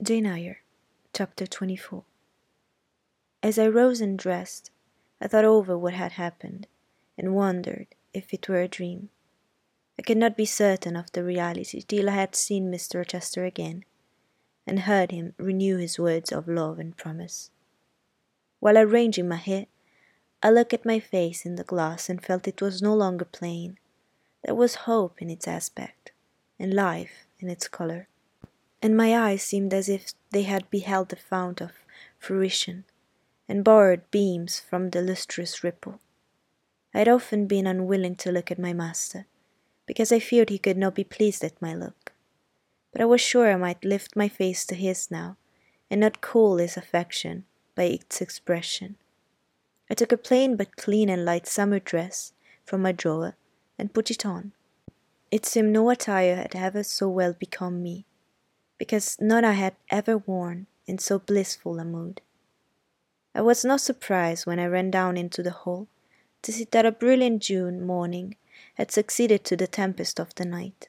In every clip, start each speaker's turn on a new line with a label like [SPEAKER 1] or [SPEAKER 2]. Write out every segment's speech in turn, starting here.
[SPEAKER 1] Jane Chapter 24 As I rose and dressed, I thought over what had happened, and wondered if it were a dream. I could not be certain of the reality till I had seen Mr. Rochester again, and heard him renew his words of love and promise. While arranging my hair, I looked at my face in the glass and felt it was no longer plain. There was hope in its aspect, and life in its colour and my eyes seemed as if they had beheld the fount of fruition, and borrowed beams from the lustrous ripple. I had often been unwilling to look at my master, because I feared he could not be pleased at my look. But I was sure I might lift my face to his now, and not cool his affection by its expression. I took a plain but clean and light summer dress from my drawer and put it on. It seemed no attire had ever so well become me because none I had ever worn in so blissful a mood. I was not surprised when I ran down into the hall to see that a brilliant June morning had succeeded to the tempest of the night,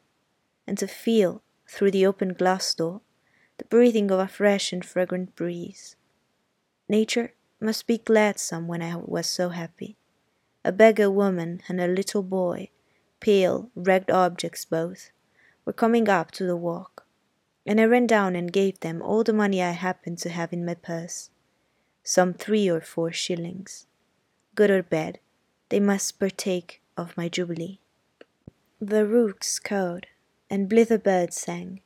[SPEAKER 1] and to feel, through the open glass door, the breathing of a fresh and fragrant breeze. Nature must be gladsome when I was so happy. A beggar woman and a little boy, pale, ragged objects both, were coming up to the walk and I ran down and gave them all the money I happened to have in my purse, some three or four shillings. Good or bad, they must partake of my jubilee. The rooks cawed, and blither birds sang,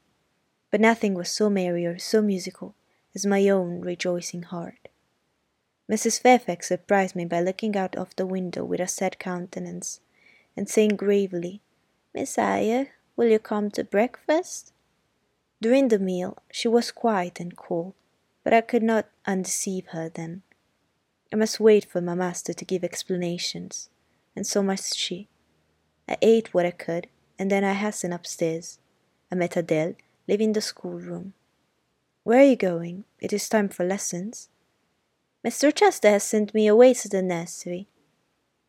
[SPEAKER 1] but nothing was so merry or so musical as my own rejoicing heart. Mrs. Fairfax surprised me by looking out of the window with a sad countenance, and saying gravely, Miss Eyre, will you come to breakfast? During the meal she was quiet and cool, but I could not undeceive her then. I must wait for my master to give explanations, and so must she. I ate what I could, and then I hastened upstairs. I met Adele, leaving the schoolroom. Where are you going? It is time for lessons. Mr. Rochester has sent me away to the nursery.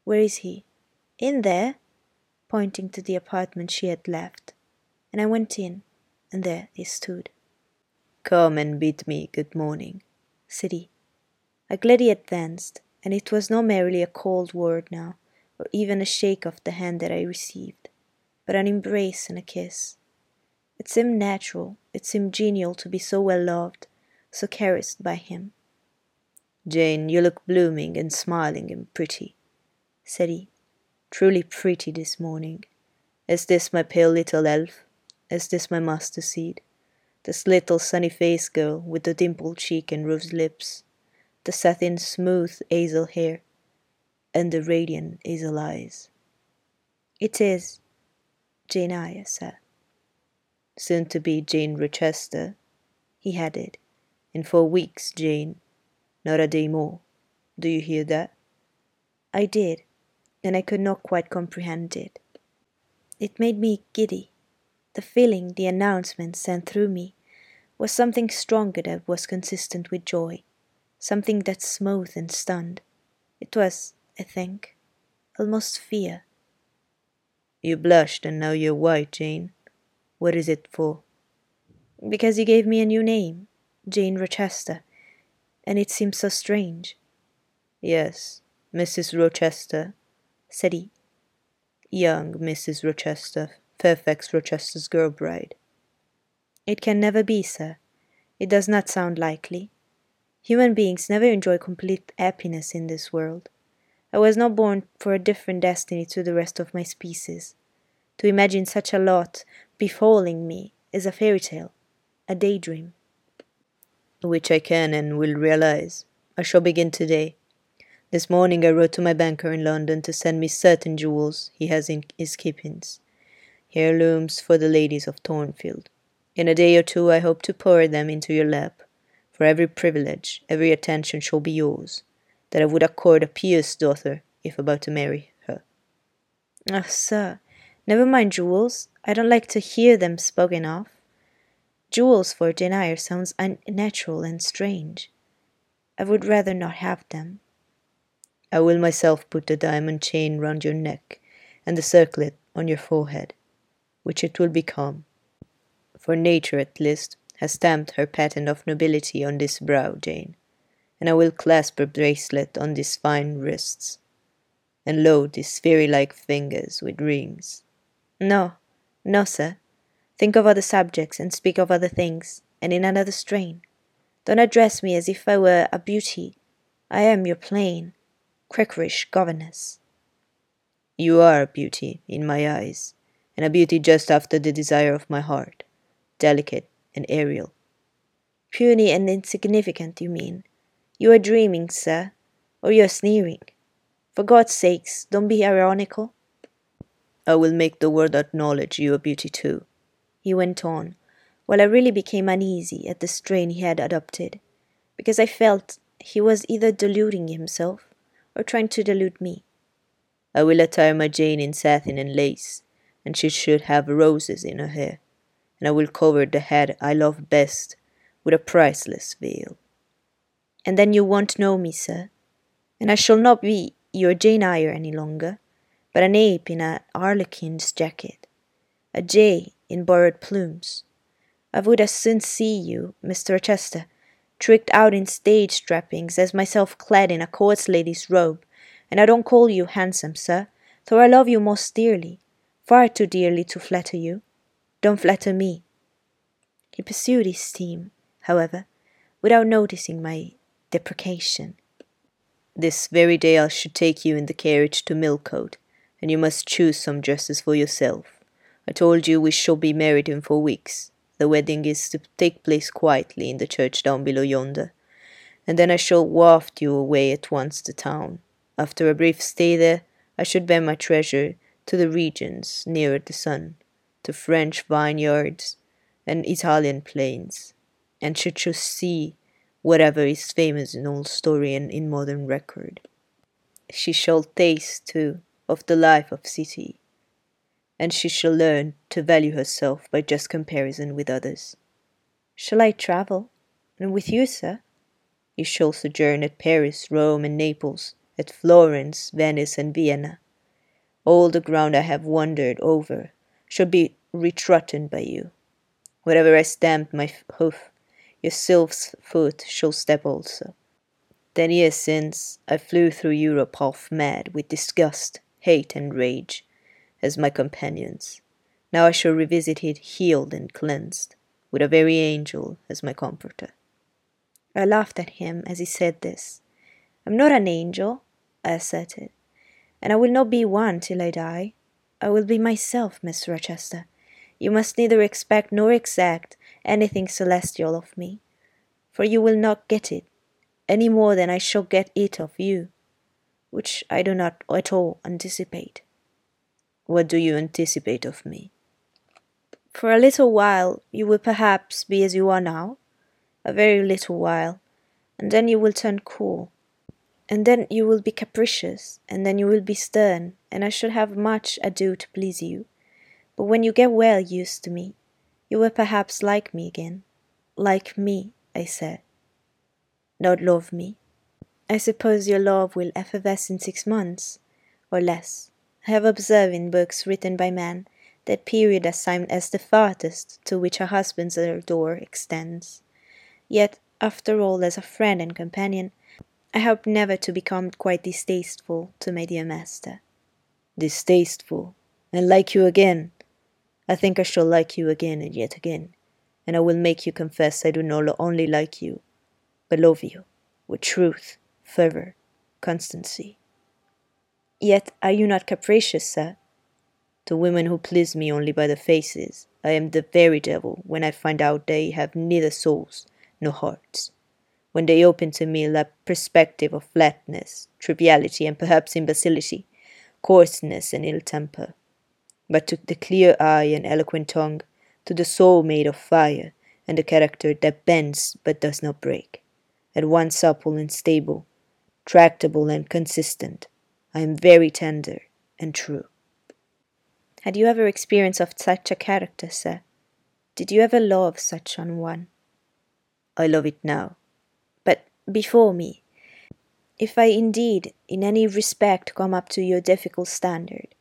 [SPEAKER 1] Where is he? In there, pointing to the apartment she had left, and I went in and there they stood.
[SPEAKER 2] Come and bid me good morning,
[SPEAKER 1] said he. I gladly advanced, and it was not merely a cold word now, or even a shake of the hand that I received, but an embrace and a kiss. It seemed natural, it seemed genial to be so well loved, so caressed by him.
[SPEAKER 2] Jane, you look blooming and smiling and pretty, said he. Truly pretty this morning. Is this my pale little elf? Is this my master seed? This little sunny faced girl with the dimpled cheek and rosy lips, the satin smooth hazel hair, and the radiant hazel eyes.
[SPEAKER 1] It is, Jane Eyre said.
[SPEAKER 2] Soon to be Jane Rochester, he added. In four weeks, Jane, not a day more. Do you hear that?
[SPEAKER 1] I did, and I could not quite comprehend it. It made me giddy. The feeling the announcement sent through me was something stronger that was consistent with joy, something that smote and stunned. It was, I think, almost fear.
[SPEAKER 2] You blushed and now you're white, Jane. What is it for?
[SPEAKER 1] Because you gave me a new name, Jane Rochester, and it seems so strange.
[SPEAKER 2] Yes, Mrs. Rochester, said he. Young Mrs. Rochester Fairfax Rochester's girl bride.
[SPEAKER 1] It can never be, sir. It does not sound likely. Human beings never enjoy complete happiness in this world. I was not born for a different destiny to the rest of my species. To imagine such a lot befalling me is a fairy tale, a daydream.
[SPEAKER 2] Which I can and will realize. I shall begin today. This morning I wrote to my banker in London to send me certain jewels he has in his keepings heirlooms for the ladies of Thornfield. In a day or two I hope to pour them into your lap, for every privilege, every attention shall be yours, that I would accord a pious daughter if about to marry her.
[SPEAKER 1] Ah, oh, sir, never mind jewels. I don't like to hear them spoken of. Jewels for Jane Eyre sounds unnatural and strange. I would rather not have them.
[SPEAKER 2] I will myself put the diamond chain round your neck and the circlet on your forehead which it will become. For nature, at least, has stamped her patent of nobility on this brow, Jane, and I will clasp her bracelet on these fine wrists, and load these fairy like fingers with rings.
[SPEAKER 1] No, no, sir. Think of other subjects and speak of other things, and in another strain. Don't address me as if I were a beauty. I am your plain, quakerish governess.
[SPEAKER 2] You are a beauty in my eyes, and a beauty just after the desire of my heart, delicate and aerial.
[SPEAKER 1] Puny and insignificant, you mean. You are dreaming, sir, or you are sneering. For God's sakes, don't be ironical.
[SPEAKER 2] I will make the world acknowledge you a beauty too,
[SPEAKER 1] he went on, while I really became uneasy at the strain he had adopted, because I felt he was either deluding himself or trying to delude me.
[SPEAKER 2] I will attire my Jane in satin and lace, and she should have roses in her hair, and I will cover the head I love best with a priceless veil.
[SPEAKER 1] And then you won't know me, sir, and I shall not be your Jane Eyre any longer, but an ape in a harlequin's jacket, a jay in borrowed plumes. I would as soon see you, Mr. Rochester, tricked out in stage trappings as myself clad in a court lady's robe and I don't call you handsome, sir, though I love you most dearly, far too dearly to flatter you. Don't flatter me. He pursued his theme, however, without noticing my deprecation.
[SPEAKER 2] This very day I should take you in the carriage to Millcote, and you must choose some dresses for yourself. I told you we shall be married in four weeks. The wedding is to take place quietly in the church down below yonder, and then I shall waft you away at once to town. After a brief stay there, I should bear my treasure to the regions nearer the sun, to French vineyards and Italian plains, and should just see whatever is famous in old story and in modern record. She shall taste, too, of the life of city, and she shall learn to value herself by just comparison with others.
[SPEAKER 1] Shall I travel? And with you, sir?
[SPEAKER 2] You shall sojourn at Paris, Rome, and Naples, at Florence, Venice, and Vienna. All the ground I have wandered over shall be retrodden by you. Wherever I stamp my hoof, your sylph's foot shall step also. Ten years since, I flew through Europe half mad with disgust, hate, and rage, as my companions. Now I shall revisit it healed and cleansed, with a very angel as my comforter.
[SPEAKER 1] I laughed at him as he said this. I'm not an angel, I asserted, and I will not be one till I die. I will be myself, Mr. Rochester. You must neither expect nor exact anything celestial of me, for you will not get it, any more than I shall get it of you, which I do not at all anticipate.
[SPEAKER 2] What do you anticipate of me?
[SPEAKER 1] For a little while you will perhaps be as you are now, a very little while, and then you will turn cool, and then you will be capricious, and then you will be stern, and I shall have much ado to please you. But when you get well used to me, you will perhaps like me again. Like me, I said. Not love me. I suppose your love will effervesce in six months, or less. I have observed in books written by men that period assigned as the farthest to which a husband's door extends. Yet, after all, as a friend and companion, I hope never to become quite distasteful to my dear master.
[SPEAKER 2] Distasteful, and like you again. I think I shall like you again and yet again, and I will make you confess I do not only like you, but love you with truth, fervor, constancy.
[SPEAKER 1] Yet are you not capricious, sir?
[SPEAKER 2] To women who please me only by the faces, I am the very devil when I find out they have neither souls nor hearts when they open to me la perspective of flatness, triviality, and perhaps imbecility, coarseness and ill temper. But to the clear eye and eloquent tongue, to the soul made of fire, and the character that bends but does not break, at once supple and stable, tractable and consistent, I am very tender and true.
[SPEAKER 1] Had you ever experience of such a character, sir? Did you ever love such an one?
[SPEAKER 2] I love it now
[SPEAKER 1] before me, if I indeed in any respect come up to your difficult standard.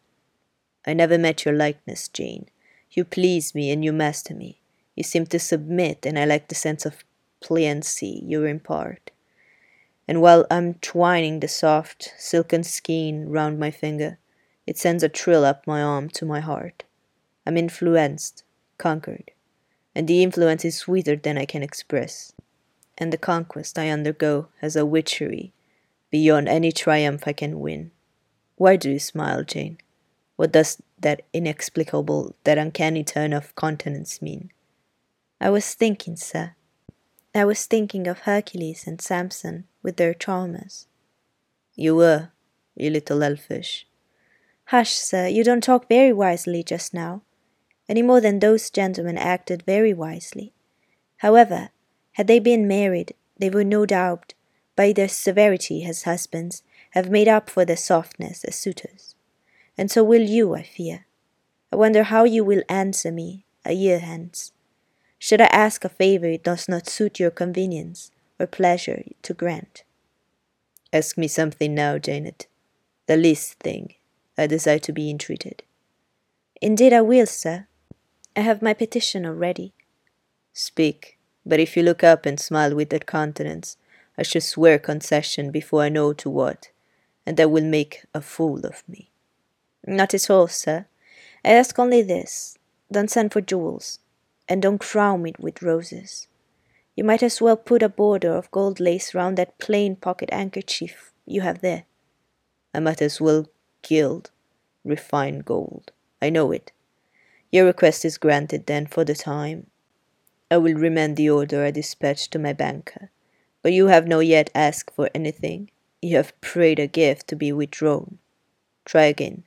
[SPEAKER 2] I never met your likeness, Jane. You please me and you master me. You seem to submit, and I like the sense of pliancy you impart. And while I'm twining the soft, silken skein round my finger, it sends a thrill up my arm to my heart. I'm influenced, conquered, and the influence is sweeter than I can express. And the conquest I undergo has a witchery beyond any triumph I can win. Why do you smile, Jane? What does that inexplicable, that uncanny turn of countenance mean?
[SPEAKER 1] I was thinking, sir. I was thinking of Hercules and Samson with their charmers.
[SPEAKER 2] You were, you little elfish.
[SPEAKER 1] Hush, sir, you don't talk very wisely just now, any more than those gentlemen acted very wisely. However, had they been married, they would no doubt, by their severity as husbands, have made up for their softness as suitors. And so will you, I fear. I wonder how you will answer me a year hence. Should I ask a favor it does not suit your convenience or pleasure to grant?
[SPEAKER 2] Ask me something now, Janet. The least thing. I desire to be entreated.
[SPEAKER 1] Indeed I will, sir. I have my petition already.
[SPEAKER 2] Speak, but if you look up and smile with that countenance, I shall swear concession before I know to what, and that will make a fool of me.
[SPEAKER 1] Not at all, sir. I ask only this don't send for jewels, and don't crown me with roses. You might as well put a border of gold lace round that plain pocket handkerchief you have there.
[SPEAKER 2] I might as well gild refined gold. I know it. Your request is granted then for the time. I will remand the order I dispatched to my banker. But you have not yet asked for anything. You have prayed a gift to be withdrawn. Try again.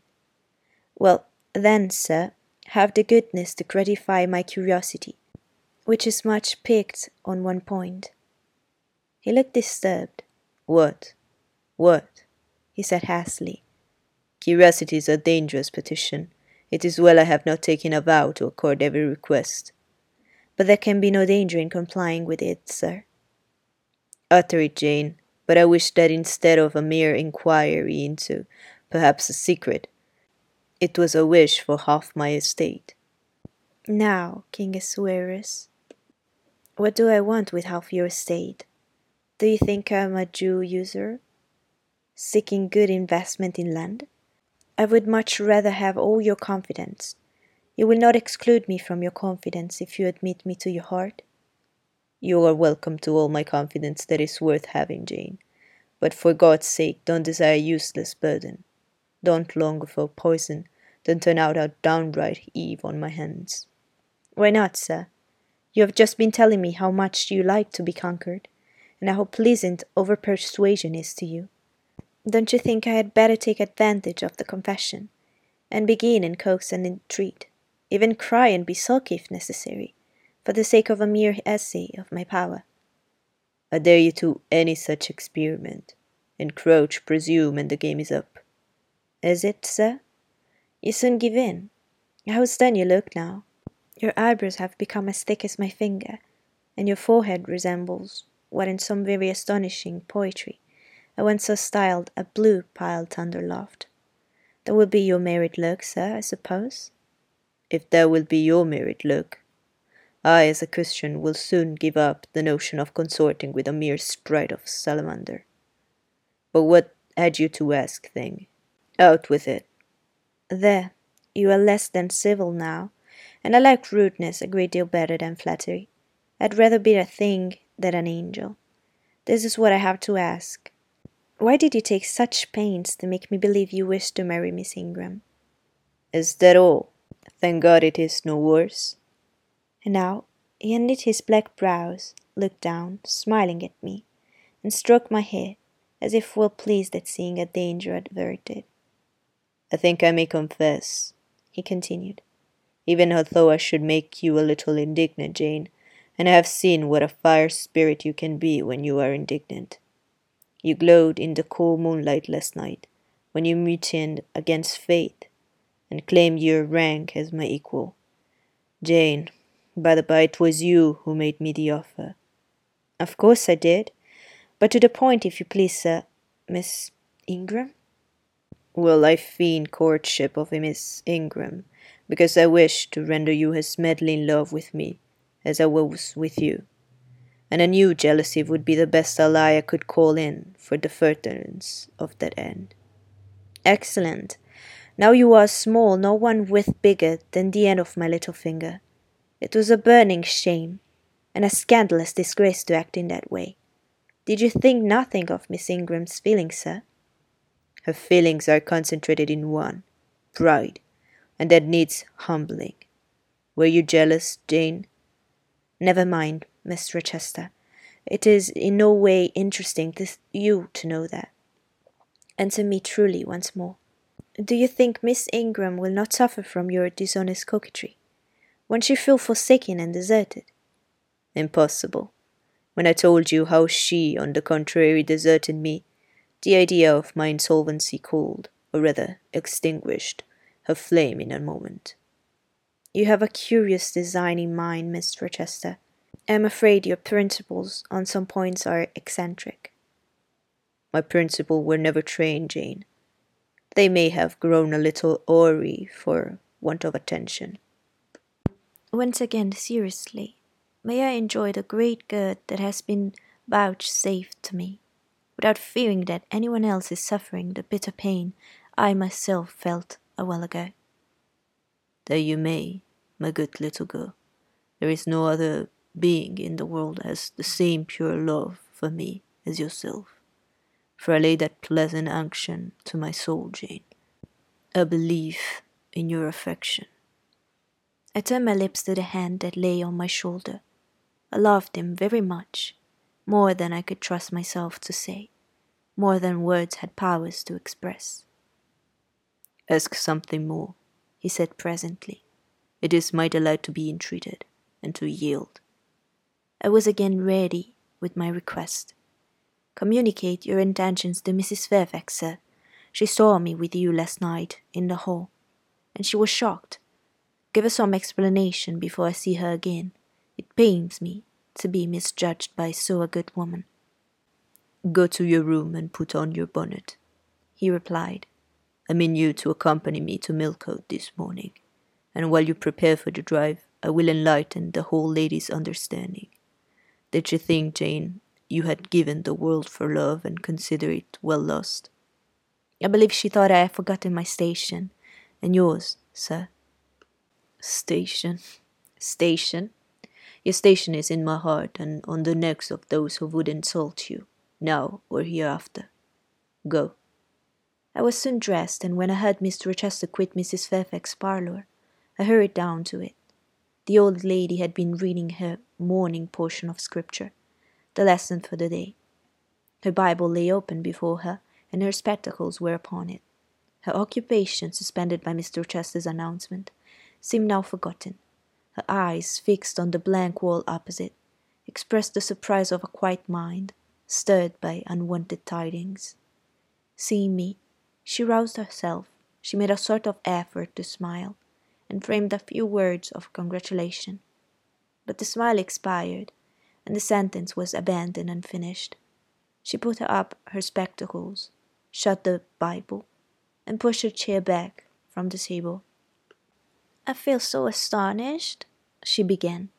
[SPEAKER 1] Well, then, sir, have the goodness to gratify my curiosity, which is much piqued on one point. He looked disturbed.
[SPEAKER 2] What? What?
[SPEAKER 1] he said hastily.
[SPEAKER 2] Curiosity is a dangerous petition. It is well I have not taken a vow to accord every request.
[SPEAKER 1] But there can be no danger in complying with it, sir.
[SPEAKER 2] Utter it, Jane, but I wish that instead of a mere inquiry into, perhaps a secret, it was a wish for half my estate.
[SPEAKER 1] Now, King Ahasuerus, what do I want with half your estate? Do you think I am a Jew usurer, seeking good investment in land? I would much rather have all your confidence. You will not exclude me from your confidence if you admit me to your heart?
[SPEAKER 2] You are welcome to all my confidence that is worth having, Jane. But for God's sake, don't desire a useless burden. Don't long for poison, then turn out a downright Eve on my hands.
[SPEAKER 1] Why not, sir? You have just been telling me how much you like to be conquered, and how pleasant over persuasion is to you. Don't you think I had better take advantage of the confession, and begin and coax and entreat, even cry and be sulky if necessary, for the sake of a mere essay of my power?
[SPEAKER 2] I dare you to any such experiment. Encroach, presume, and the game is up.
[SPEAKER 1] Is it, sir? You soon give in. How stern you look now. Your eyebrows have become as thick as my finger, and your forehead resembles what in some very astonishing poetry I once saw styled a blue piled thunder loft. That will be your married look, sir, I suppose?
[SPEAKER 2] If that will be your married look, I, as a Christian, will soon give up the notion of consorting with a mere sprite of salamander. But what had you to ask, thing? Out with it.
[SPEAKER 1] There, you are less than civil now, and I like rudeness a great deal better than flattery. I'd rather be a thing than an angel. This is what I have to ask. Why did you take such pains to make me believe you wished to marry Miss Ingram?
[SPEAKER 2] Is that all? Thank God it is no worse.
[SPEAKER 1] And now he knit his black brows, looked down, smiling at me, and stroked my hair, as if well pleased at seeing a danger averted.
[SPEAKER 2] I think I may confess, he continued, even although I should make you a little indignant, Jane, and I have seen what a fire spirit you can be when you are indignant. You glowed in the cool moonlight last night, when you mutinied against fate, and claim your rank as my equal. Jane, by the by, it was you who made me the offer.
[SPEAKER 1] Of course I did, but to the point, if you please, sir. Miss Ingram?
[SPEAKER 2] Well, I feign courtship of a Miss Ingram, because I wish to render you as madly in love with me as I was with you. And I knew jealousy would be the best ally I could call in for the furtherance of that end.
[SPEAKER 1] Excellent. Now you are small, no one whit bigger than the end of my little finger. It was a burning shame, and a scandalous disgrace to act in that way. Did you think nothing of Miss Ingram's feelings, sir?
[SPEAKER 2] Her feelings are concentrated in one pride, and that needs humbling. Were you jealous, Jane?
[SPEAKER 1] Never mind, Mr. Rochester. It is in no way interesting to you to know that. Answer me truly once more. Do you think Miss Ingram will not suffer from your dishonest coquetry? Won't she feel forsaken and deserted?
[SPEAKER 2] Impossible. When I told you how she, on the contrary, deserted me, the idea of my insolvency cooled, or rather extinguished, her flame in a moment.
[SPEAKER 1] You have a curious design in mind, Mr. Rochester. I am afraid your principles on some points are eccentric.
[SPEAKER 2] My principles were never trained, Jane. They may have grown a little awry for want of attention.
[SPEAKER 1] Once again, seriously, May I enjoy the great good that has been vouchsafed to me, without fearing that anyone else is suffering the bitter pain I myself felt a while ago.
[SPEAKER 2] That you may, my good little girl. There is no other being in the world has the same pure love for me as yourself. For I lay that pleasant unction to my soul, Jane, a belief in your affection.
[SPEAKER 1] I turned my lips to the hand that lay on my shoulder I loved him very much, more than I could trust myself to say, more than words had powers to express.
[SPEAKER 2] Ask something more, he said presently. It is my delight to be entreated, and to yield.
[SPEAKER 1] I was again ready with my request. Communicate your intentions to Mrs. Fairfax, sir. She saw me with you last night in the hall, and she was shocked. Give her some explanation before I see her again. It pains me to be misjudged by so a good woman.
[SPEAKER 2] Go to your room and put on your bonnet, he replied. I mean you to accompany me to Millcote this morning, and while you prepare for the drive, I will enlighten the whole lady's understanding. Did you think, Jane, you had given the world for love and consider it well lost?
[SPEAKER 1] I believe she thought I had forgotten my station, and yours, sir.
[SPEAKER 2] Station, station, your station is in my heart and on the necks of those who would insult you, now or hereafter. Go.
[SPEAKER 1] I was soon dressed, and when I heard Mr. Rochester quit Mrs. Fairfax's parlour, I hurried down to it. The old lady had been reading her morning portion of Scripture, the lesson for the day. Her Bible lay open before her, and her spectacles were upon it. Her occupation, suspended by Mr. Rochester's announcement, seemed now forgotten her eyes fixed on the blank wall opposite, expressed the surprise of a quiet mind, stirred by unwonted tidings. Seeing me, she roused herself, she made a sort of effort to smile, and framed a few words of congratulation. But the smile expired, and the sentence was abandoned unfinished. She put up her spectacles, shut the Bible, and pushed her chair back from the table. I feel so astonished, she began.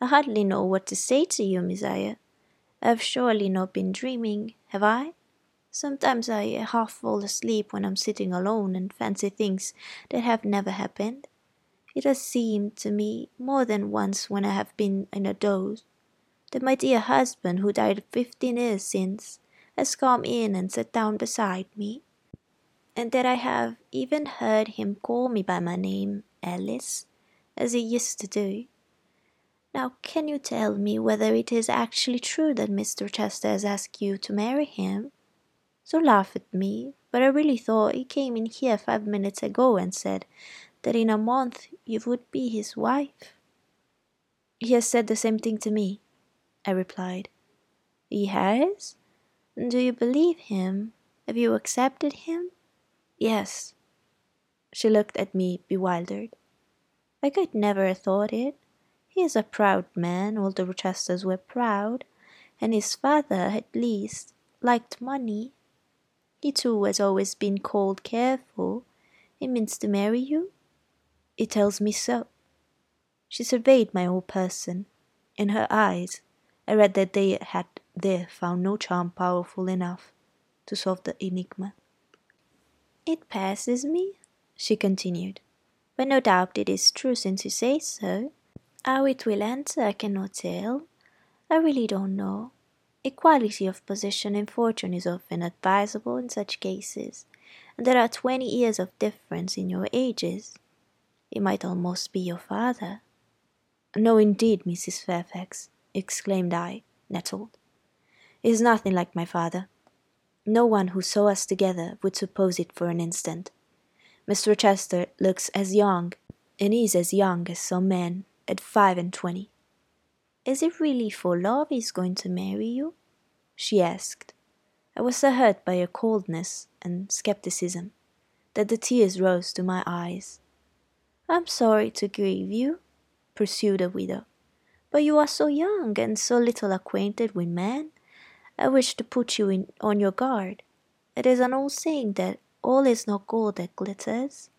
[SPEAKER 1] I hardly know what to say to you, Miss Eyre. I've surely not been dreaming, have I? Sometimes I half fall asleep when I'm sitting alone and fancy things that have never happened. It has seemed to me more than once when I have been in a doze that my dear husband, who died fifteen years since, has come in and sat down beside me, and that I have even heard him call me by my name Alice, as he used to do. Now, can you tell me whether it is actually true that Mr. Rochester has asked you to marry him? So laugh at me, but I really thought he came in here five minutes ago and said that in a month you would be his wife. He has said the same thing to me, I replied. He has? Do you believe him? Have you accepted him? Yes, she looked at me bewildered. I could never have thought it. He is a proud man, all the Rochesters were proud, and his father, at least, liked money. He too has always been called careful. He means to marry you? He tells me so. She surveyed my whole person, In her eyes, I read that they had there found no charm powerful enough to solve the enigma. It passes me, she continued, but no doubt it is true since you say so. How it will answer I cannot tell. I really don't know. Equality of position and fortune is often advisable in such cases, and there are twenty years of difference in your ages. It might almost be your father. No, indeed, Mrs. Fairfax, exclaimed I, nettled. He is nothing like my father. No one who saw us together would suppose it for an instant. Mr. Rochester looks as young, and is as young as some men at five and twenty. Is it really for love he's going to marry you? she asked. I was so hurt by her coldness and skepticism that the tears rose to my eyes. I'm sorry to grieve you, pursued the widow, but you are so young and so little acquainted with men. I wish to put you in, on your guard. It is an old saying that all is not gold that glitters,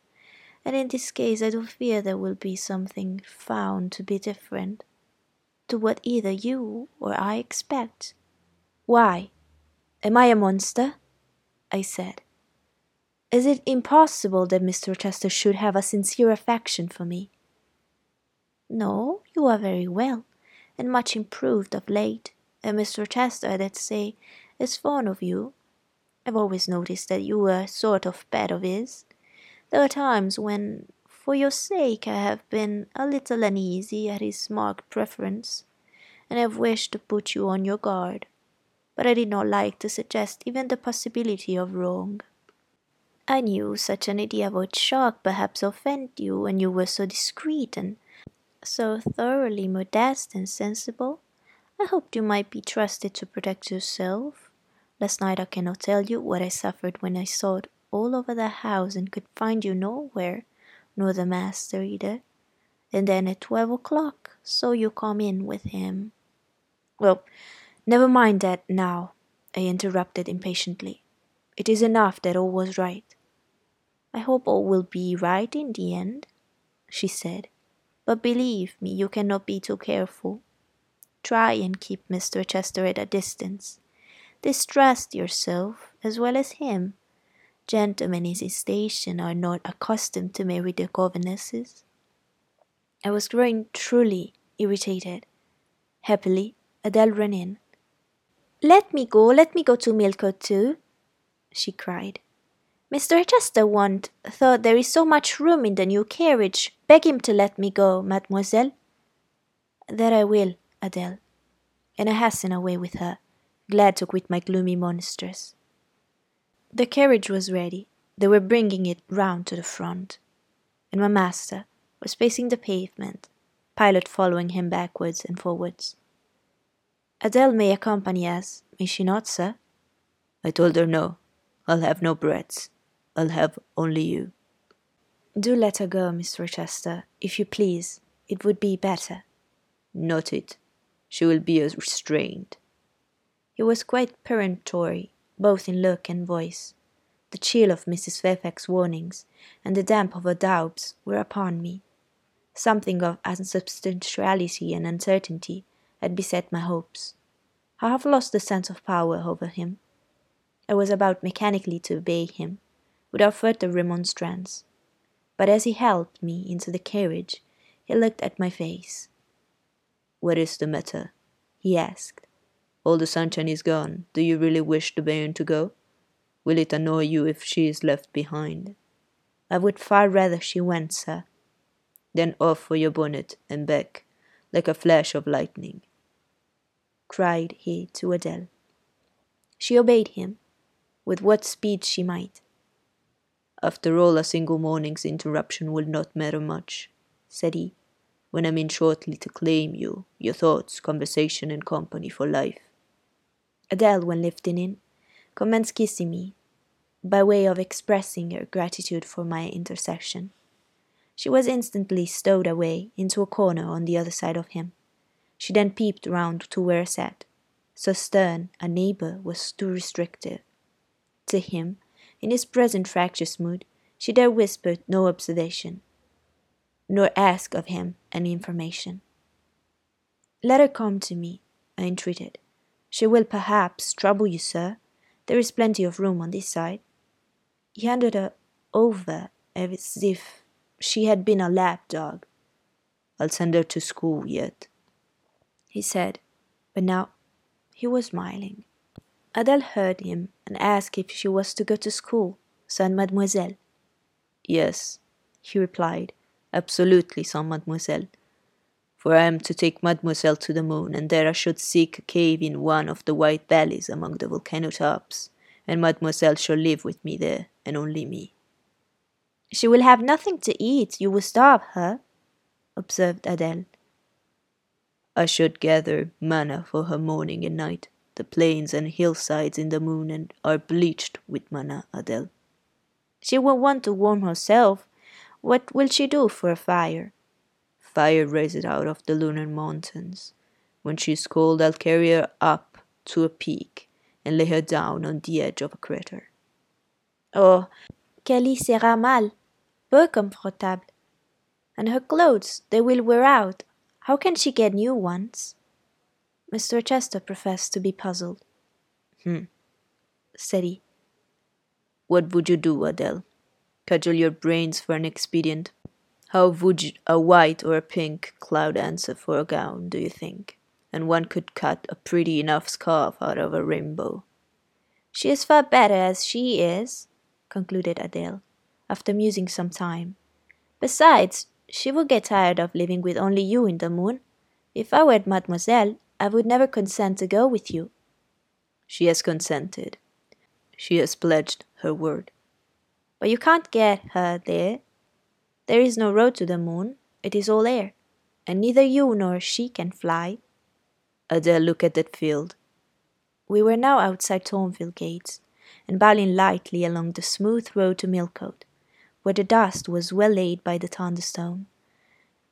[SPEAKER 1] and in this case I do fear there will be something found to be different to what either you or I expect. Why? Am I a monster? I said. Is it impossible that Mr. Rochester should have a sincere affection for me? No, you are very well, and much improved of late, and Mr. Rochester, dare say, is fond of you. I've always noticed that you were a sort of pet of his. There are times when, for your sake I have been a little uneasy at his marked preference, and have wished to put you on your guard, but I did not like to suggest even the possibility of wrong. I knew such an idea would shock, perhaps offend you, and you were so discreet and so thoroughly modest and sensible. I hoped you might be trusted to protect yourself. Last night I cannot tell you what I suffered when I sought all over the house and could find you nowhere nor the master either. And then at twelve o'clock saw you come in with him. Well, never mind that now, I interrupted impatiently. It is enough that all was right. I hope all will be right in the end, she said. But believe me, you cannot be too careful. Try and keep Mr. Rochester at a distance. Distrust yourself as well as him Gentlemen in his station are not accustomed to marry their governesses. I was growing truly irritated. Happily, Adele ran in. Let me go, let me go to Millcote too, she cried. Mr. Chesterwant thought there is so much room in the new carriage. Beg him to let me go, mademoiselle. That I will, Adele. And I hastened away with her, glad to quit my gloomy monsters. The carriage was ready. They were bringing it round to the front, and my master was pacing the pavement, Pilot following him backwards and forwards. Adele may accompany us, may she not, sir?
[SPEAKER 2] I told her no. I'll have no brats. I'll have only you.
[SPEAKER 1] Do let her go, Mr. Rochester, if you please. It would be better.
[SPEAKER 2] Not it. She will be restrained.
[SPEAKER 1] He was quite peremptory, both in look and voice. The chill of Mrs. Fairfax's warnings and the damp of her doubts were upon me. Something of unsubstantiality and uncertainty had beset my hopes. I have lost the sense of power over him. I was about mechanically to obey him, without further remonstrance. But as he helped me into the carriage, he looked at my face.
[SPEAKER 2] What is the matter? he asked. All the sunshine is gone. Do you really wish the bairn to go? Will it annoy you if she is left behind?
[SPEAKER 1] I would far rather she went, sir.
[SPEAKER 2] Then off for your bonnet and back, like a flash of lightning,
[SPEAKER 1] cried he to Adele. She obeyed him, with what speed she might.
[SPEAKER 2] After all, a single morning's interruption will not matter much, said he, when I mean shortly to claim you, your thoughts, conversation, and company for life.
[SPEAKER 1] Adele, when lifting in, commenced kissing me, by way of expressing her gratitude for my intercession. She was instantly stowed away into a corner on the other side of him. She then peeped round to where I sat. So stern a neighbor was too restrictive. To him, in his present fractious mood, she dare whisper no observation, nor ask of him any information. Let her come to me, I entreated. She will perhaps trouble you, sir. There is plenty of room on this side. He handed her over as if she had been a lap dog.
[SPEAKER 2] I'll send her to school yet,
[SPEAKER 1] he said, but now he was smiling. Adele heard him and asked if she was to go to school, son mademoiselle.
[SPEAKER 2] Yes, he replied, absolutely, son mademoiselle. For I am to take mademoiselle to the moon, and there I should seek a cave in one of the white valleys among the volcano tops, and mademoiselle shall live with me there, and only me.
[SPEAKER 1] She will have nothing to eat, you will starve her, observed Adele.
[SPEAKER 2] I should gather manna for her morning and night. The plains and hillsides in the moon and are bleached with manna, Adele.
[SPEAKER 1] She will want to warm herself. What will she do for a fire?
[SPEAKER 2] Fire raises out of the lunar mountains. When she is cold, I'll carry her up to a peak and lay her down on the edge of a crater.
[SPEAKER 1] Oh, qu'elle sera mal, peu confortable. And her clothes, they will wear out. How can she get new ones? Mr. Rochester professed to be puzzled.
[SPEAKER 2] Hmm,
[SPEAKER 1] said he.
[SPEAKER 2] What would you do, Adele? Cudgel your brains for an expedient. How would a white or a pink cloud answer for a gown, do you think? And one could cut a pretty enough scarf out of a rainbow.
[SPEAKER 1] She is far better as she is, concluded Adele, after musing some time. Besides, she would get tired of living with only you in the moon. If I were mademoiselle, I would never consent to go with you.
[SPEAKER 2] She has consented. She has pledged her word.
[SPEAKER 1] But you can't get her there. There is no road to the moon. It is all air. And neither you nor she can fly.
[SPEAKER 2] Adele looked at that field.
[SPEAKER 1] We were now outside Thornfield gates, and bowling lightly along the smooth road to Millcote, where the dust was well laid by the thunderstorm,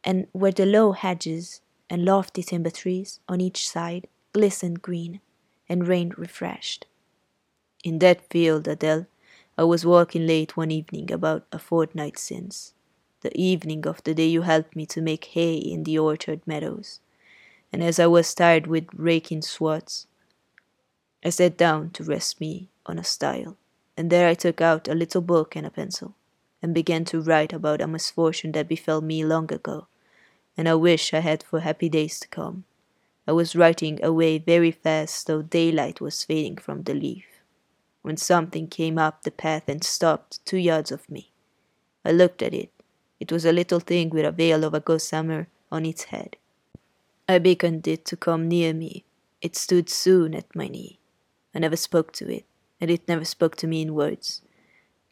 [SPEAKER 1] and where the low hedges and lofty timber trees on each side glistened green and rain refreshed.
[SPEAKER 2] In that field, Adele, I was walking late one evening about a fortnight since, the evening of the day you helped me to make hay in the orchard meadows, and as I was tired with raking swaths, I sat down to rest me on a stile, and there I took out a little book and a pencil, and began to write about a misfortune that befell me long ago, and a wish I had for happy days to come. I was writing away very fast, though daylight was fading from the leaf when something came up the path and stopped two yards of me. I looked at it. It was a little thing with a veil of a gossamer on its head. I beckoned it to come near me. It stood soon at my knee. I never spoke to it, and it never spoke to me in words.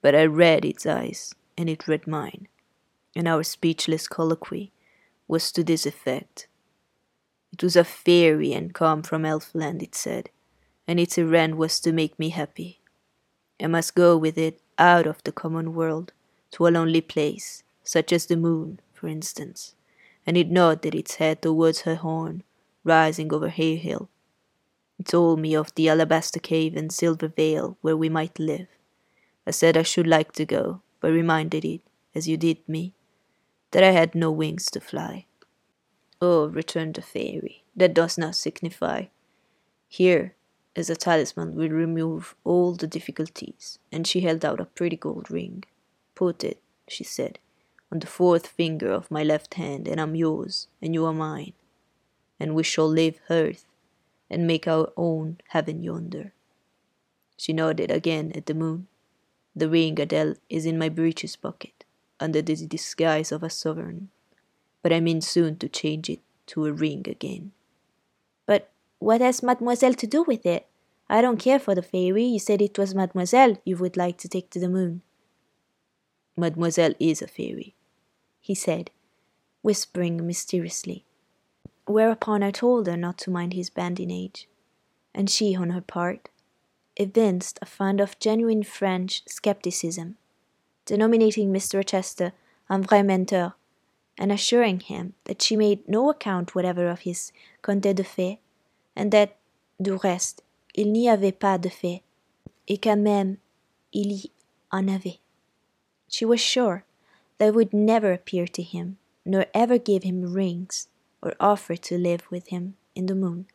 [SPEAKER 2] But I read its eyes, and it read mine. And our speechless colloquy was to this effect. It was a fairy and come from Elfland, it said, and its errand was to make me happy. I must go with it out of the common world to a lonely place, such as the moon, for instance, and it nodded its head towards her horn, rising over Hay Hill. It told me of the alabaster cave and silver vale where we might live. I said I should like to go, but reminded it, as you did me, that I had no wings to fly. Oh, returned the fairy, that does not signify. Here, as a talisman will remove all the difficulties, and she held out a pretty gold ring. Put it, she said, on the fourth finger of my left hand, and I'm yours, and you are mine, and we shall leave earth and make our own heaven yonder. She nodded again at the moon. The ring, Adele, is in my breeches pocket, under the disguise of a sovereign, but I mean soon to change it to a ring again.
[SPEAKER 1] But what has Mademoiselle to do with it? I don't care for the fairy. You said it was Mademoiselle you would like to take to the moon.
[SPEAKER 2] Mademoiselle is a fairy,
[SPEAKER 1] he said, whispering mysteriously. Whereupon I told her not to mind his badinage, and she, on her part, evinced a fund of genuine French scepticism, denominating Mr. Rochester un vrai menteur, and assuring him that she made no account whatever of his contes de fées and that, du reste, il n'y avait pas de fées, et quand même il y en avait. She was sure they would never appear to him, nor ever give him rings, or offer to live with him in the moon.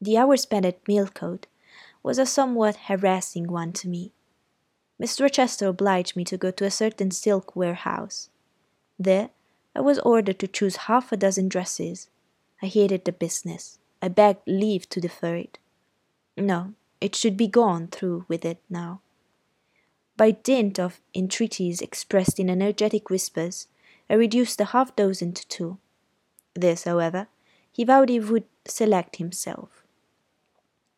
[SPEAKER 1] The hour spent at Millcote was a somewhat harassing one to me. Mr. Rochester obliged me to go to a certain silk warehouse. There I was ordered to choose half a dozen dresses. I hated the business. I begged leave to defer it. No, it should be gone through with it now. By dint of entreaties expressed in energetic whispers, I reduced the half dozen to two. This, however, he vowed he would select himself.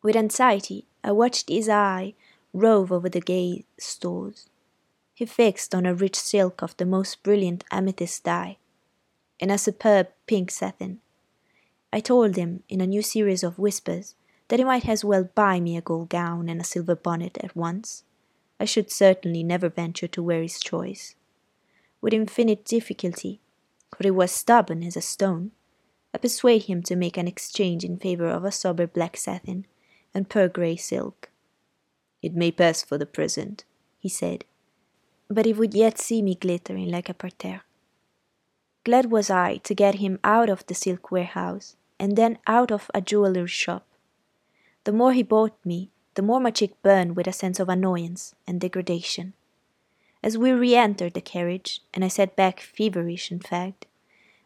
[SPEAKER 1] With anxiety, I watched his eye rove over the gay stores. He fixed on a rich silk of the most brilliant amethyst dye, and a superb pink satin. I told him, in a new series of whispers, that he might as well buy me a gold gown and a silver bonnet at once. I should certainly never venture to wear his choice. With infinite difficulty, for he was stubborn as a stone, I persuaded him to make an exchange in favor of a sober black satin and pearl grey silk. It may pass for the present, he said, but he would yet see me glittering like a parterre. Glad was I to get him out of the silk warehouse and then out of a jewellery shop. The more he bought me, the more my cheek burned with a sense of annoyance and degradation. As we re entered the carriage, and I sat back feverish, in fact,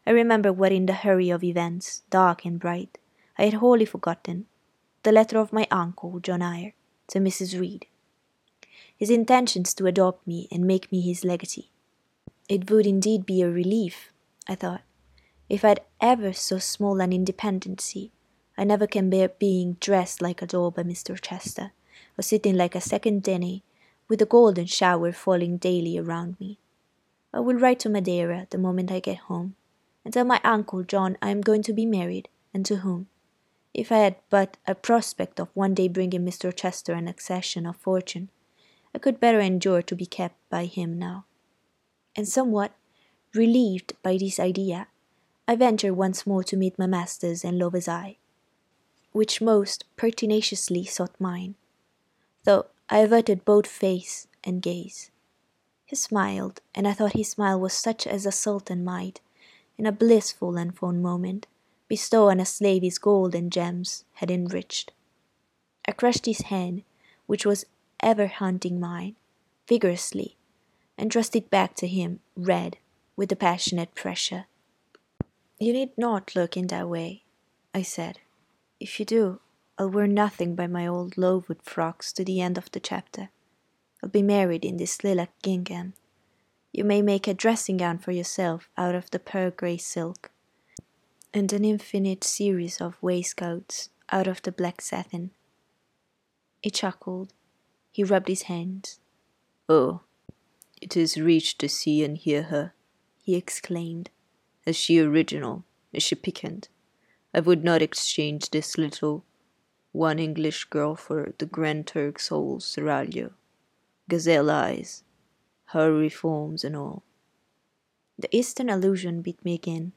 [SPEAKER 1] I remember what in the hurry of events, dark and bright, I had wholly forgotten the letter of my uncle, John Eyre, to Mrs. Reed. His intentions to adopt me and make me his legatee. It would indeed be a relief, I thought, if I'd ever so small an independency I never can bear being dressed like a doll by Mr. Rochester, or sitting like a second Danae, with a golden shower falling daily around me. I will write to Madeira the moment I get home, and tell my uncle John I am going to be married, and to whom. If I had but a prospect of one day bringing Mr. Rochester an accession of fortune, I could better endure to be kept by him now. And somewhat relieved by this idea, I ventured once more to meet my master's and lover's eye which most pertinaciously sought mine, though I averted both face and gaze. He smiled, and I thought his smile was such as a sultan might, in a blissful and fond moment, bestow on a slave his gold and gems had enriched. I crushed his hand, which was ever hunting mine, vigorously, and thrust it back to him, red with the passionate pressure. You need not look in that way, I said. If you do, I'll wear nothing but my old Lowood frocks to the end of the chapter. I'll be married in this lilac gingham. You may make a dressing gown for yourself out of the pearl grey silk, and an infinite series of waistcoats out of the black satin. He chuckled. He rubbed his hands.
[SPEAKER 2] Oh, it is rich to see and hear her, he exclaimed. Is she original? Is she piquant? I would not exchange this little one English girl for the Grand Turk's old seraglio. Gazelle eyes, houri forms and all.
[SPEAKER 1] The Eastern allusion beat me again.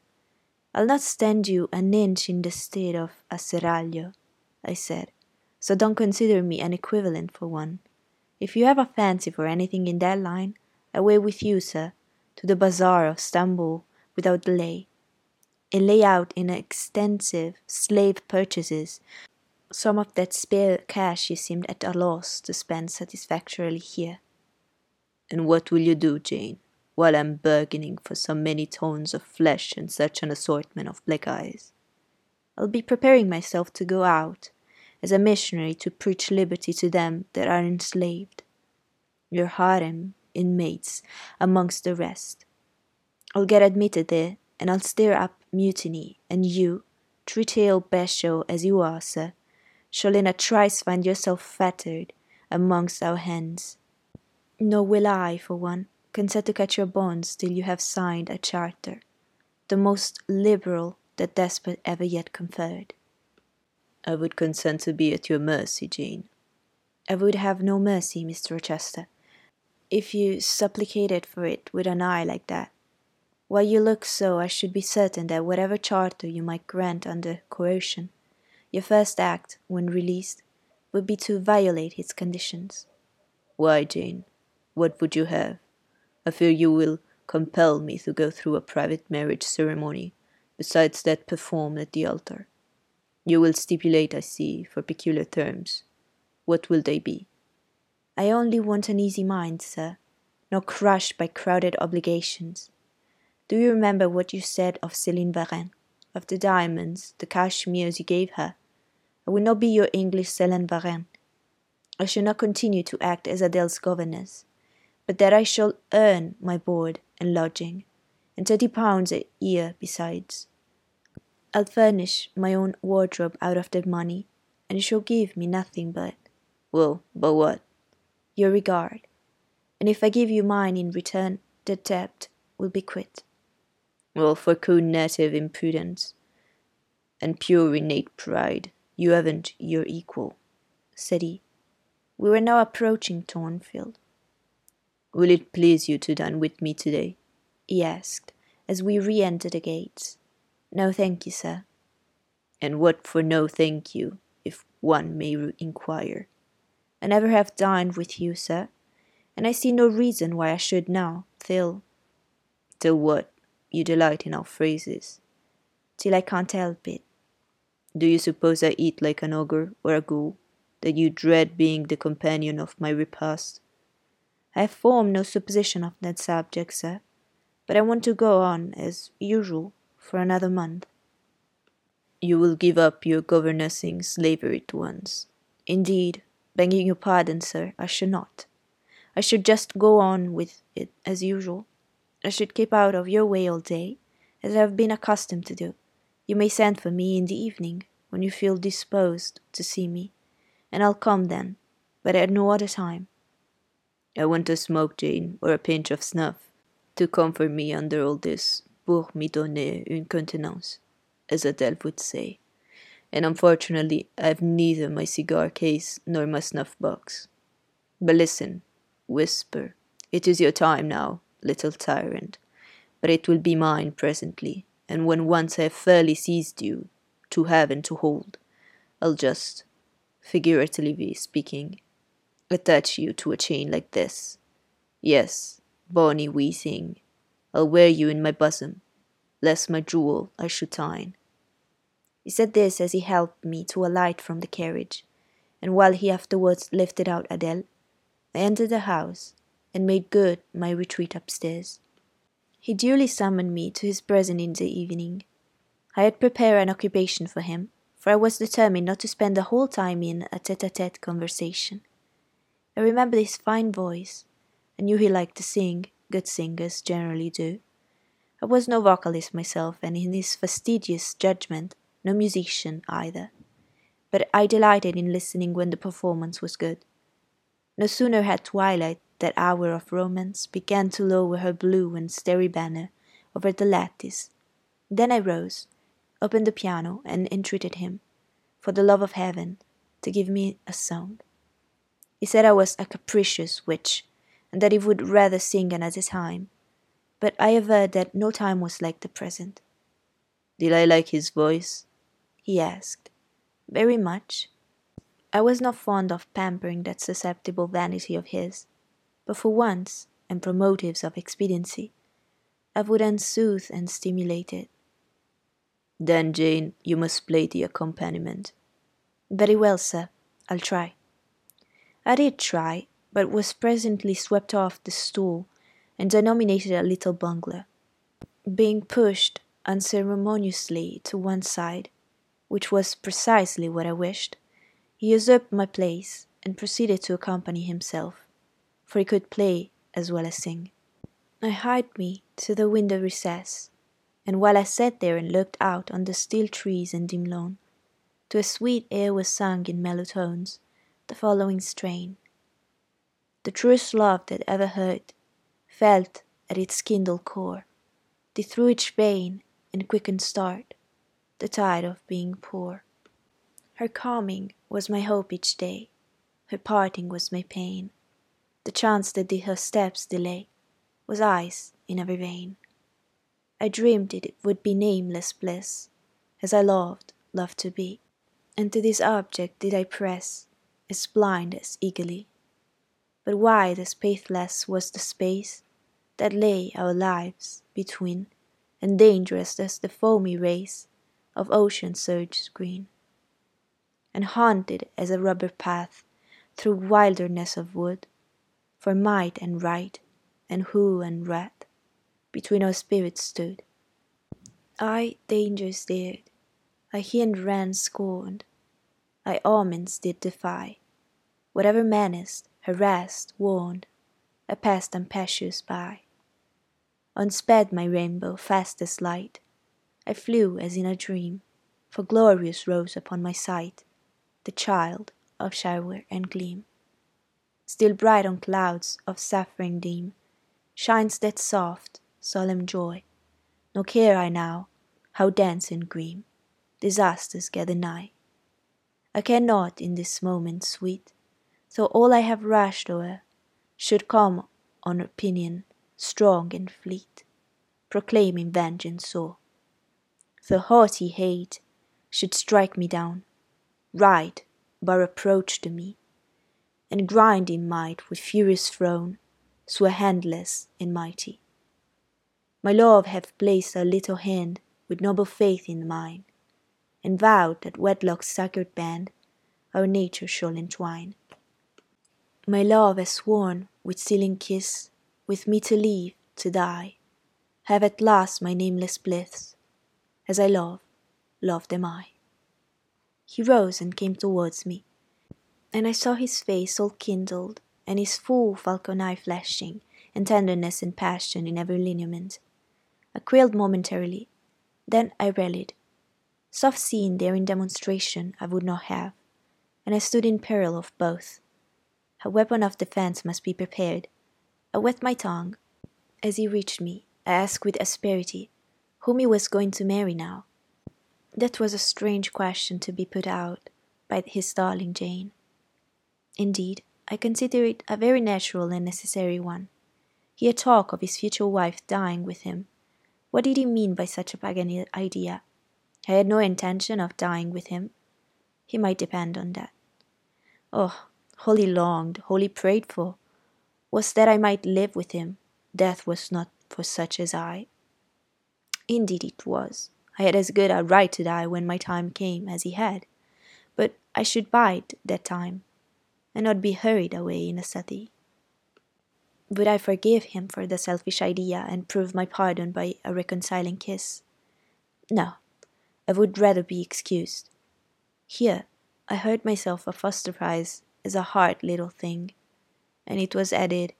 [SPEAKER 1] I'll not stand you an inch in the stead of a seraglio, I said, so don't consider me an equivalent for one. If you have a fancy for anything in that line, away with you, sir, to the bazaar of Stamboul without delay and lay out in extensive slave purchases some of that spare cash you seemed at a loss to spend satisfactorily here.
[SPEAKER 2] And what will you do, Jane, while I'm bargaining for so many tons of flesh and such an assortment of black eyes?
[SPEAKER 1] I'll be preparing myself to go out as a missionary to preach liberty to them that are enslaved. Your harem inmates amongst the rest. I'll get admitted there and I'll stir up mutiny, and you, three-tailed bashaw as you are, sir, shall in a trice find yourself fettered amongst our hands. Nor will I, for one, consent to cut your bonds till you have signed a charter, the most liberal that despot ever yet conferred.
[SPEAKER 2] I would consent to be at your mercy, Jane.
[SPEAKER 1] I would have no mercy, Mr. Rochester, if you supplicated for it with an eye like that. While you look so, I should be certain that whatever charter you might grant under coercion, your first act, when released, would be to violate its conditions.
[SPEAKER 2] Why, Jane? What would you have? I fear you will compel me to go through a private marriage ceremony besides that performed at the altar. You will stipulate, I see, for peculiar terms. What will they be?
[SPEAKER 1] I only want an easy mind, sir, not crushed by crowded obligations. Do you remember what you said of Celine Varenne, of the diamonds, the cashmeres you gave her? I will not be your English Celine Varenne. I shall not continue to act as Adele's governess, but that I shall earn my board and lodging, and thirty pounds a year besides. I'll furnish my own wardrobe out of that money, and you shall give me nothing but
[SPEAKER 2] Well, but what?
[SPEAKER 1] your regard. And if I give you mine in return, the debt will be quit.
[SPEAKER 2] Well, for cool native impudence and pure innate pride, you haven't your equal,
[SPEAKER 1] said he. We were now approaching Thornfield.
[SPEAKER 2] Will it please you to dine with me today?
[SPEAKER 1] he asked, as we re entered the gates. No, thank you, sir.
[SPEAKER 2] And what for no thank you, if one may inquire?
[SPEAKER 1] I never have dined with you, sir, and I see no reason why I should now, till.
[SPEAKER 2] Till what? You delight in our phrases.
[SPEAKER 1] Till I can't help it.
[SPEAKER 2] Do you suppose I eat like an ogre or a ghoul, that you dread being the companion of my repast?
[SPEAKER 1] I formed no supposition of that subject, sir, but I want to go on as usual for another month.
[SPEAKER 2] You will give up your governessing slavery at once.
[SPEAKER 1] Indeed, begging your pardon, sir, I should not. I should just go on with it as usual. I should keep out of your way all day, as I have been accustomed to do. You may send for me in the evening, when you feel disposed to see me, and I'll come then, but at no other time.
[SPEAKER 2] I want a smoke, Jane, or a pinch of snuff, to comfort me under all this pour me donner une contenance, as Adele would say, and unfortunately I have neither my cigar case nor my snuff box. But listen, whisper, it is your time now, little tyrant, but it will be mine presently, and when once I have fairly seized you, to have and to hold, I'll just, figuratively speaking, attach you to a chain like this. Yes, bonny wee thing, I'll wear you in my bosom, lest my jewel I should tine.
[SPEAKER 1] He said this as he helped me to alight from the carriage, and while he afterwards lifted out Adele, I entered the house and made good my retreat upstairs. He duly summoned me to his presence in the evening. I had prepared an occupation for him, for I was determined not to spend the whole time in a tete a tete conversation. I remembered his fine voice. I knew he liked to sing, good singers generally do. I was no vocalist myself, and in his fastidious judgment, no musician either. But I delighted in listening when the performance was good. No sooner had twilight, that hour of romance, began to lower her blue and starry banner over the lattice. Then I rose, opened the piano, and entreated him, for the love of heaven, to give me a song. He said I was a capricious witch, and that he would rather sing another time. But I averred that no time was like the present.
[SPEAKER 2] Did I like his voice?
[SPEAKER 1] he asked. Very much. I was not fond of pampering that susceptible vanity of his, but for once, and from motives of expediency, I would unsoothe and stimulate it.
[SPEAKER 2] Then, Jane, you must play the accompaniment.
[SPEAKER 1] Very well, sir. I'll try. I did try, but was presently swept off the stool and denominated a little bungler. Being pushed unceremoniously to one side, which was precisely what I wished, he usurped my place and proceeded to accompany himself, for he could play as well as sing. I hied me to the window recess, and while I sat there and looked out on the still trees and dim lawn, to a sweet air was sung in mellow tones the following strain the truest love that ever heard, felt at its kindled core, did through each vein and quickened start, the tide of being poor. Her coming was my hope each day, her parting was my pain. The chance that did her steps delay was ice in every vein. I dreamed it would be nameless bliss, as I loved, loved to be, and to this object did I press, as blind as eagerly. But wide as pathless was the space that lay our lives between and dangerous as the foamy race of ocean surges green, and haunted as a rubber path through wilderness of wood, for might and right, and who and wrath, between our spirits stood. I dangers dared, I hind ran scorned, I omens did defy, whatever menaced, harassed, warned, I passed impetuous by. On sped my rainbow fast as light, I flew as in a dream, for glorious rose upon my sight the child of shower and gleam. Still bright on clouds of saffron dim shines that soft, solemn joy, nor care I now how dense and grim disasters gather nigh. I care not in this moment sweet, though all I have rushed o'er should come on opinion strong and fleet, proclaiming vengeance sore. The haughty hate should strike me down, ride, bar approach to me, and grind in might with furious throne, swear handless and mighty. My love hath placed her little hand with noble faith in mine, and vowed that wedlock's sacred band our nature shall entwine. My love has sworn with sealing kiss with me to live, to die, have at last my nameless bliss. As I love, loved am I. He rose and came towards me, and I saw his face all kindled, and his full falcon eye flashing, and tenderness and passion in every lineament. I quailed momentarily, then I rallied. Soft scene in demonstration I would not have, and I stood in peril of both. A weapon of defence must be prepared, I wet my tongue. As he reached me, I asked with asperity whom he was going to marry now. That was a strange question to be put out by his darling Jane. Indeed, I consider it a very natural and necessary one. He had talked of his future wife dying with him. What did he mean by such a pagan idea? I had no intention of dying with him. He might depend on that. Oh, wholly longed, wholly prayed for, was that I might live with him. Death was not for such as I. Indeed, it was. I had as good a right to die when my time came as he had, but I should bide that time, and not be hurried away in a suttee. Would I forgive him for the selfish idea and prove my pardon by a reconciling kiss? No, I would rather be excused. Here I heard myself apostrophized as a hard little thing, and it was added,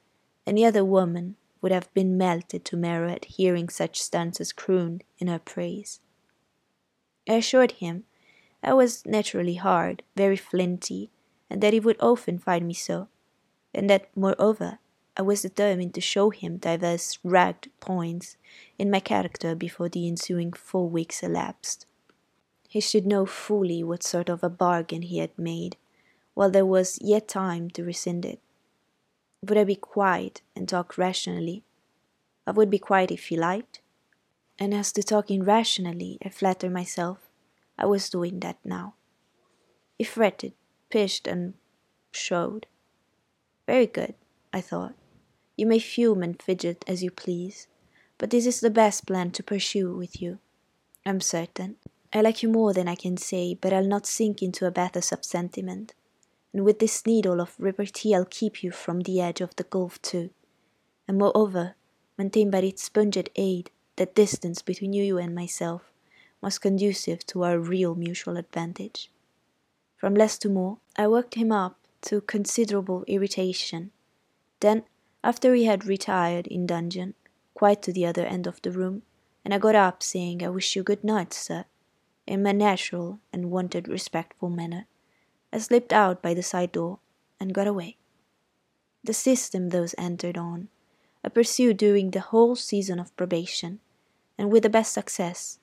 [SPEAKER 1] any other woman would have been melted to marrow at hearing such stanzas crooned in her praise. I assured him I was naturally hard, very flinty, and that he would often find me so, and that, moreover, I was determined to show him divers ragged points in my character before the ensuing four weeks elapsed. He should know fully what sort of a bargain he had made, while there was yet time to rescind it. Would I be quiet and talk rationally? I would be quiet if he liked. And as to talking rationally, I flatter myself I was doing that now. He fretted, pished, and showed. Very good, I thought. You may fume and fidget as you please, but this is the best plan to pursue with you. I'm certain. I like you more than I can say, but I'll not sink into a bathos of sentiment and with this needle of repartee I'll keep you from the edge of the gulf too, and moreover maintain by its sponged aid that distance between you and myself was conducive to our real mutual advantage. From less to more, I worked him up to considerable irritation. Then, after he had retired in dungeon, quite to the other end of the room, and I got up saying, I wish you good night, sir, in my natural and wonted respectful manner, I slipped out by the side door and got away. The system those entered on I pursued during the whole season of probation, and with the best success.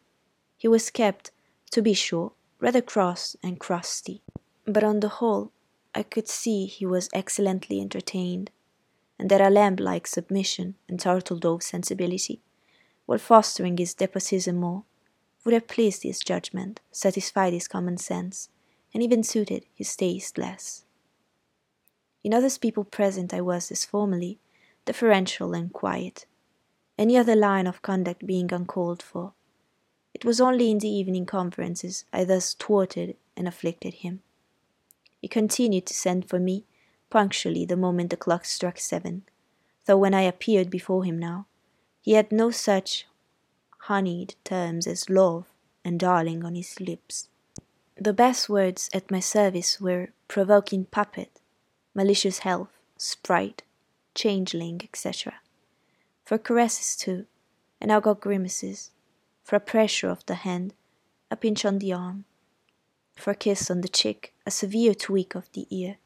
[SPEAKER 1] He was kept, to be sure, rather cross and crusty, but on the whole I could see he was excellently entertained, and that a lamb-like submission and turtle-dove sensibility, while fostering his deposisement, would have pleased his judgment, satisfied his common sense, and even suited his taste less. In other people present I was, as formerly, deferential and quiet. any other line of conduct being uncalled for. It was only in the evening conferences I thus thwarted and afflicted him. He continued to send for me punctually the moment the clock struck seven, though when I appeared before him now, he had no such honeyed terms as love and darling on his lips. The best words at my service were provoking puppet, malicious health, sprite, changeling, etc. For caresses too, and I got grimaces, for a pressure of the hand, a pinch on the arm, for a kiss on the cheek, a severe tweak of the ear.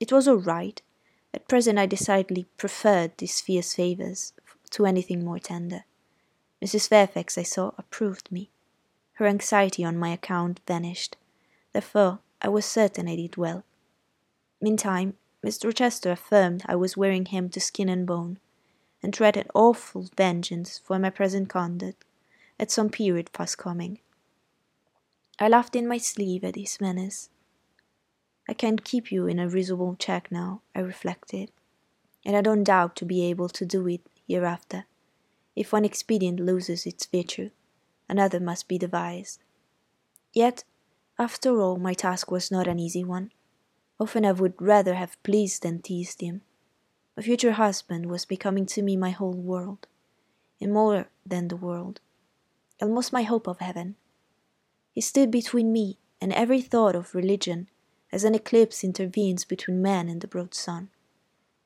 [SPEAKER 1] It was all right. At present I decidedly preferred these fierce favours to anything more tender. Mrs. Fairfax, I saw, approved me. Her anxiety on my account vanished. Therefore, I was certain I did well. Meantime, Mr. Rochester affirmed I was wearing him to skin and bone, and threatened awful vengeance for my present conduct at some period fast coming. I laughed in my sleeve at his menace. I can't keep you in a reasonable check now, I reflected, and I don't doubt to be able to do it hereafter. If one expedient loses its virtue, another must be devised. Yet, after all, my task was not an easy one. Often I would rather have pleased than teased him. My future husband was becoming to me my whole world, and more than the world, almost my hope of heaven. He stood between me and every thought of religion as an eclipse intervenes between man and the broad sun.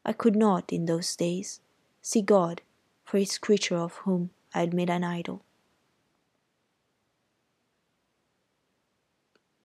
[SPEAKER 1] I could not, in those days, see God for his creature of whom I had made an idol.